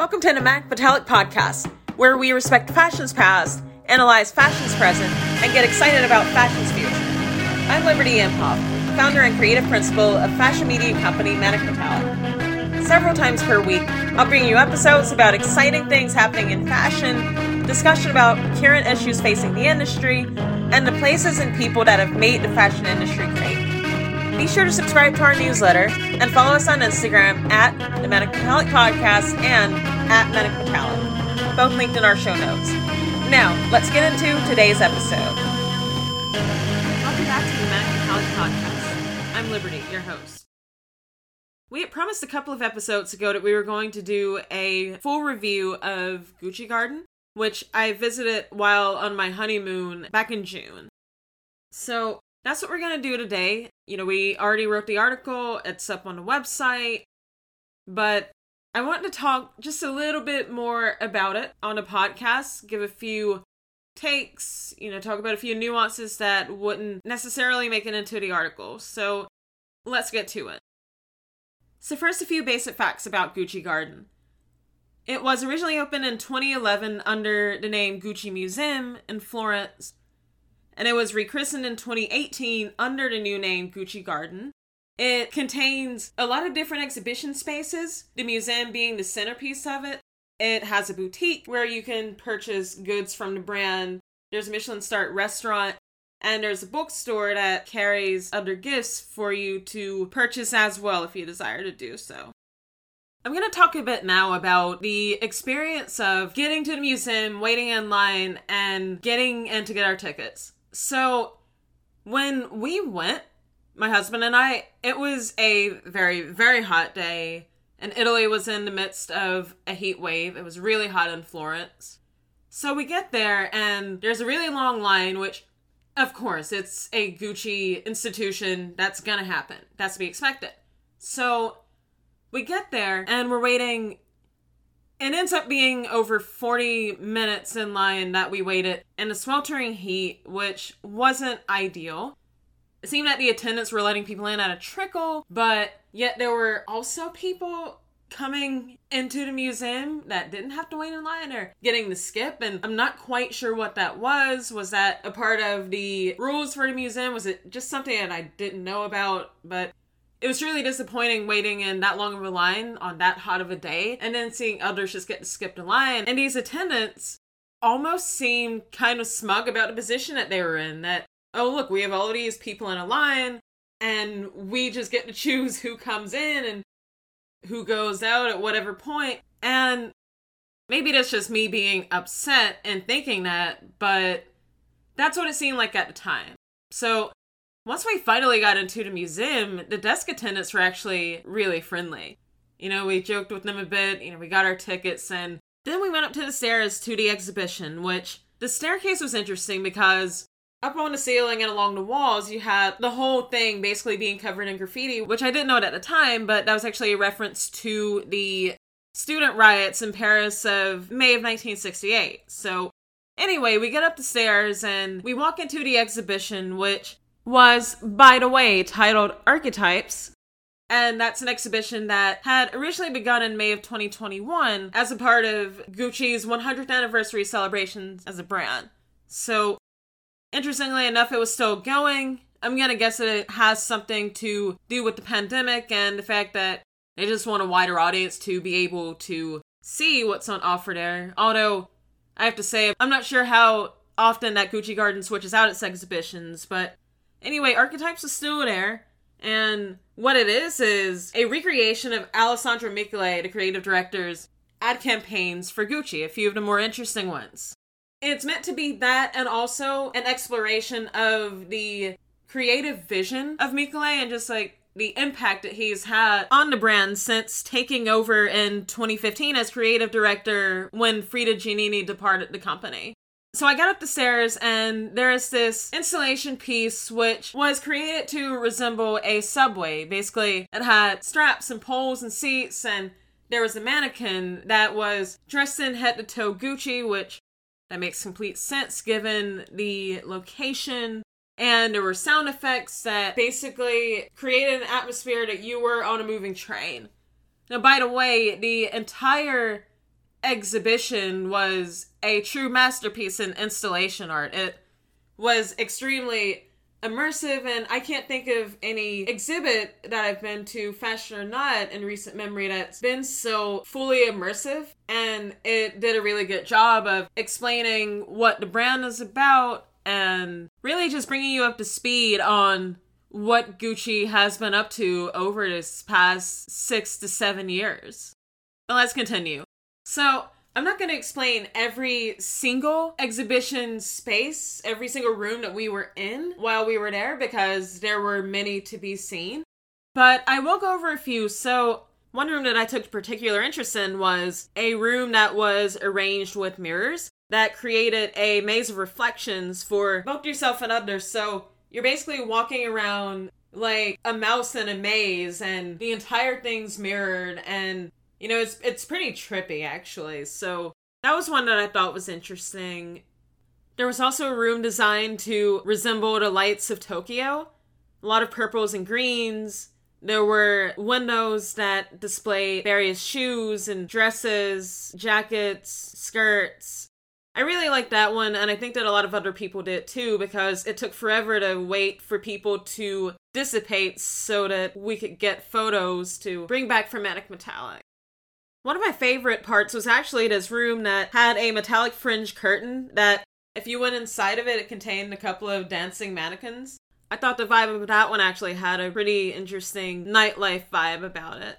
Welcome to the Manic Metallic Podcast, where we respect fashion's past, analyze fashion's present, and get excited about fashion's future. I'm Liberty Imhoff, founder and creative principal of fashion media company Manic Metallic. Several times per week, I'll bring you episodes about exciting things happening in fashion, discussion about current issues facing the industry, and the places and people that have made the fashion industry great. Be sure to subscribe to our newsletter and follow us on Instagram at the Manic Metallic Podcast and at Manic Metallic, both linked in our show notes. Now, let's get into today's episode. Welcome back to the Manic Metallic Podcast. I'm Liberty, your host. We had promised a couple of episodes ago that we were going to do a full review of Gucci Garden, which I visited while on my honeymoon back in June. So that's what we're going to do today. You know, we already wrote the article, it's up on the website, but I want to talk just a little bit more about it on a podcast, give a few takes, you know, talk about a few nuances that wouldn't necessarily make it into the article. So let's get to it. So, first, a few basic facts about Gucci Garden. It was originally opened in 2011 under the name Gucci Museum in Florence and it was rechristened in 2018 under the new name Gucci Garden. It contains a lot of different exhibition spaces, the museum being the centerpiece of it. It has a boutique where you can purchase goods from the brand. There's a Michelin star restaurant and there's a bookstore that carries other gifts for you to purchase as well if you desire to do so. I'm going to talk a bit now about the experience of getting to the museum, waiting in line, and getting in to get our tickets. So when we went, my husband and I, it was a very, very hot day, and Italy was in the midst of a heat wave. It was really hot in Florence. So we get there, and there's a really long line, which, of course, it's a Gucci institution. That's gonna happen. That's to be expected. So we get there, and we're waiting it ends up being over 40 minutes in line that we waited in a sweltering heat, which wasn't ideal. It seemed that the attendants were letting people in at a trickle, but yet there were also people coming into the museum that didn't have to wait in line or getting the skip and I'm not quite sure what that was. Was that a part of the rules for the museum? Was it just something that I didn't know about? But it was really disappointing waiting in that long of a line on that hot of a day and then seeing others just get skipped a line. And these attendants almost seemed kind of smug about the position that they were in that, oh, look, we have all these people in a line and we just get to choose who comes in and who goes out at whatever point. And maybe that's just me being upset and thinking that, but that's what it seemed like at the time. So once we finally got into the museum, the desk attendants were actually really friendly. You know, we joked with them a bit, you know, we got our tickets, and then we went up to the stairs to the exhibition, which the staircase was interesting because up on the ceiling and along the walls, you had the whole thing basically being covered in graffiti, which I didn't know it at the time, but that was actually a reference to the student riots in Paris of May of 1968. So, anyway, we get up the stairs and we walk into the exhibition, which was, by the way, titled Archetypes. And that's an exhibition that had originally begun in May of 2021 as a part of Gucci's 100th anniversary celebrations as a brand. So, interestingly enough, it was still going. I'm gonna guess that it has something to do with the pandemic and the fact that they just want a wider audience to be able to see what's on offer there. Although, I have to say, I'm not sure how often that Gucci Garden switches out its exhibitions, but Anyway, Archetypes is still there. And what it is is a recreation of Alessandro Michele, the creative director's ad campaigns for Gucci, a few of the more interesting ones. It's meant to be that and also an exploration of the creative vision of Michele and just like the impact that he's had on the brand since taking over in 2015 as creative director when Frida Giannini departed the company. So I got up the stairs and there is this installation piece which was created to resemble a subway. Basically, it had straps and poles and seats and there was a mannequin that was dressed in head to toe Gucci, which that makes complete sense given the location. And there were sound effects that basically created an atmosphere that you were on a moving train. Now, by the way, the entire exhibition was a true masterpiece in installation art. It was extremely immersive and I can't think of any exhibit that I've been to, fashion or not, in recent memory that's been so fully immersive and it did a really good job of explaining what the brand is about and really just bringing you up to speed on what Gucci has been up to over this past six to seven years. But let's continue. So, I'm not going to explain every single exhibition space, every single room that we were in while we were there because there were many to be seen. But I will go over a few. So, one room that I took particular interest in was a room that was arranged with mirrors that created a maze of reflections for both yourself and others. So, you're basically walking around like a mouse in a maze and the entire thing's mirrored and you know, it's it's pretty trippy actually. So that was one that I thought was interesting. There was also a room designed to resemble the lights of Tokyo. A lot of purples and greens. There were windows that display various shoes and dresses, jackets, skirts. I really liked that one, and I think that a lot of other people did too, because it took forever to wait for people to dissipate so that we could get photos to bring back Chromatic Metallic. One of my favorite parts was actually this room that had a metallic fringe curtain that, if you went inside of it, it contained a couple of dancing mannequins. I thought the vibe of that one actually had a pretty interesting nightlife vibe about it.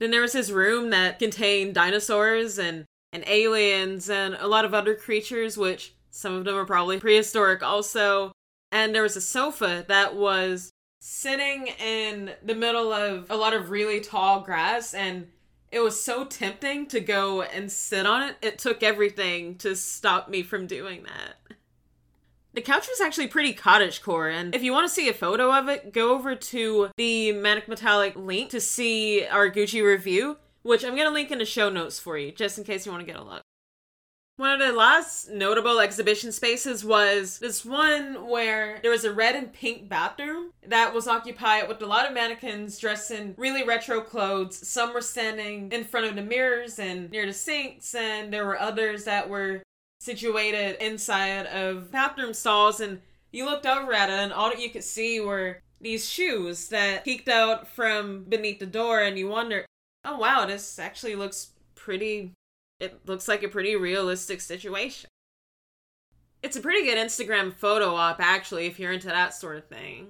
Then there was this room that contained dinosaurs and, and aliens and a lot of other creatures, which some of them are probably prehistoric also. And there was a sofa that was sitting in the middle of a lot of really tall grass and it was so tempting to go and sit on it. It took everything to stop me from doing that. The couch was actually pretty cottagecore, and if you want to see a photo of it, go over to the Manic Metallic link to see our Gucci review, which I'm going to link in the show notes for you, just in case you want to get a look. One of the last notable exhibition spaces was this one where there was a red and pink bathroom that was occupied with a lot of mannequins dressed in really retro clothes. Some were standing in front of the mirrors and near the sinks, and there were others that were situated inside of bathroom stalls. And you looked over at it, and all that you could see were these shoes that peeked out from beneath the door, and you wonder, oh wow, this actually looks pretty it looks like a pretty realistic situation. It's a pretty good Instagram photo op, actually, if you're into that sort of thing.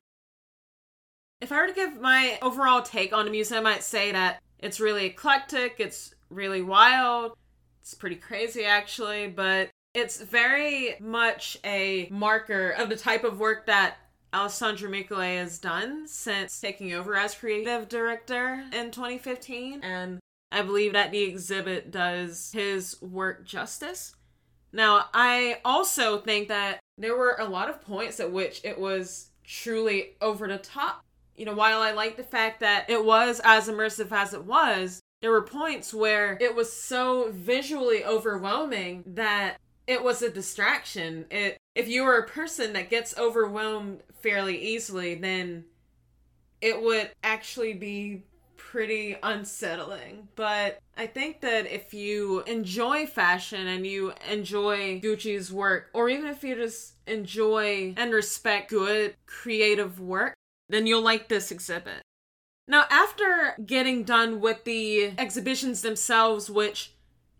If I were to give my overall take on the museum, I might say that it's really eclectic, it's really wild, it's pretty crazy, actually, but it's very much a marker of the type of work that Alessandro Michele has done since taking over as creative director in 2015. And I believe that the exhibit does his work justice. Now, I also think that there were a lot of points at which it was truly over the top. You know, while I like the fact that it was as immersive as it was, there were points where it was so visually overwhelming that it was a distraction. It if you were a person that gets overwhelmed fairly easily, then it would actually be pretty unsettling. But I think that if you enjoy fashion and you enjoy Gucci's work, or even if you just enjoy and respect good creative work, then you'll like this exhibit. Now, after getting done with the exhibitions themselves, which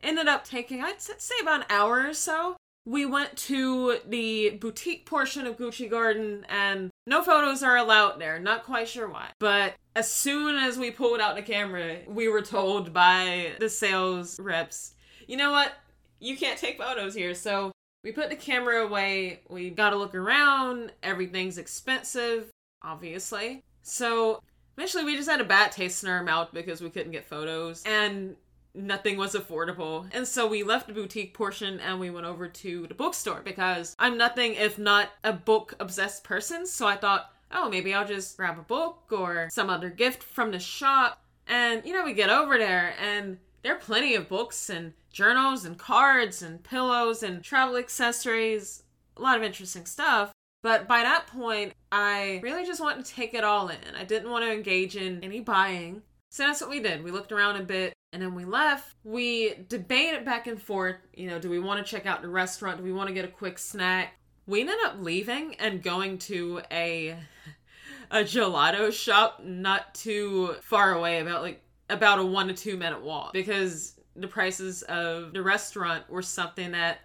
ended up taking, I'd say, about an hour or so, we went to the boutique portion of Gucci Garden and no photos are allowed there. Not quite sure why. But as soon as we pulled out the camera, we were told by the sales reps, you know what? You can't take photos here. So we put the camera away. We got to look around. Everything's expensive, obviously. So eventually we just had a bad taste in our mouth because we couldn't get photos. And nothing was affordable. And so we left the boutique portion and we went over to the bookstore because I'm nothing if not a book obsessed person. So I thought, oh, maybe I'll just grab a book or some other gift from the shop. And, you know, we get over there and there are plenty of books and journals and cards and pillows and travel accessories, a lot of interesting stuff. But by that point, I really just wanted to take it all in. I didn't want to engage in any buying. So that's what we did. We looked around a bit and then we left. We debated back and forth, you know, do we want to check out the restaurant? Do we want to get a quick snack? We ended up leaving and going to a a gelato shop not too far away, about like about a one to two minute walk, because the prices of the restaurant were something that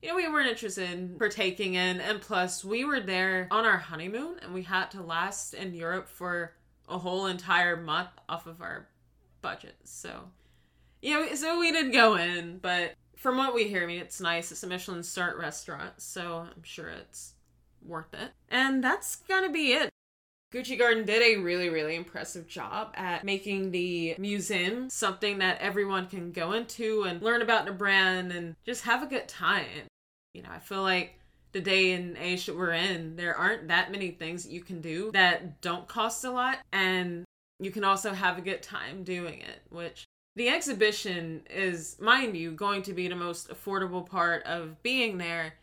you know we weren't interested in partaking in, and plus we were there on our honeymoon and we had to last in Europe for a whole entire month off of our budget. So, you know, so we did go in, but from what we hear, I mean, it's nice. It's a Michelin start restaurant, so I'm sure it's worth it. And that's gonna be it. Gucci Garden did a really, really impressive job at making the museum something that everyone can go into and learn about the brand and just have a good time. You know, I feel like the day and age that we're in, there aren't that many things that you can do that don't cost a lot, and you can also have a good time doing it, which the exhibition is, mind you, going to be the most affordable part of being there,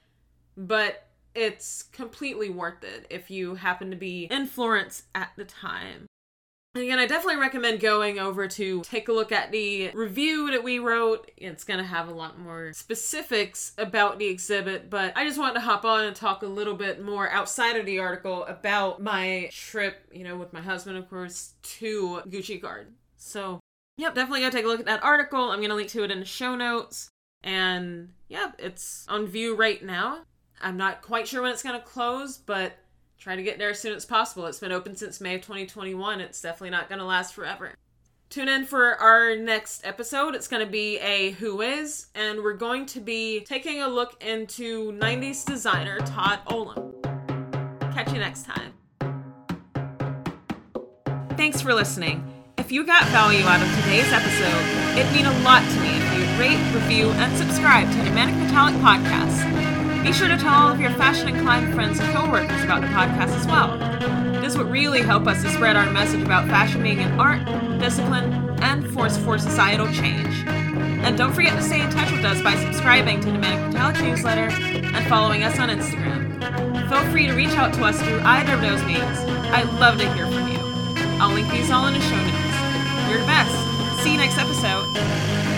but it's completely worth it if you happen to be in Florence at the time. Again, I definitely recommend going over to take a look at the review that we wrote. It's going to have a lot more specifics about the exhibit, but I just wanted to hop on and talk a little bit more outside of the article about my trip, you know, with my husband, of course, to Gucci Garden. So, yep, definitely go take a look at that article. I'm going to link to it in the show notes. And, yep, it's on view right now. I'm not quite sure when it's going to close, but try to get there as soon as possible. It's been open since May of 2021. It's definitely not going to last forever. Tune in for our next episode. It's going to be a Who Is, and we're going to be taking a look into 90s designer Todd Oldham. Catch you next time. Thanks for listening. If you got value out of today's episode, it'd mean a lot to me if you'd rate, review, and subscribe to the Manic Metallic Podcast. Be sure to tell all of your fashion and inclined friends and coworkers about the podcast as well. This would really help us to spread our message about fashion being an art, discipline, and force for societal change. And don't forget to stay in touch with us by subscribing to the Manic Metallic newsletter and following us on Instagram. Feel free to reach out to us through either of those means. I'd love to hear from you. I'll link these all in the show notes. You're the best. See you next episode.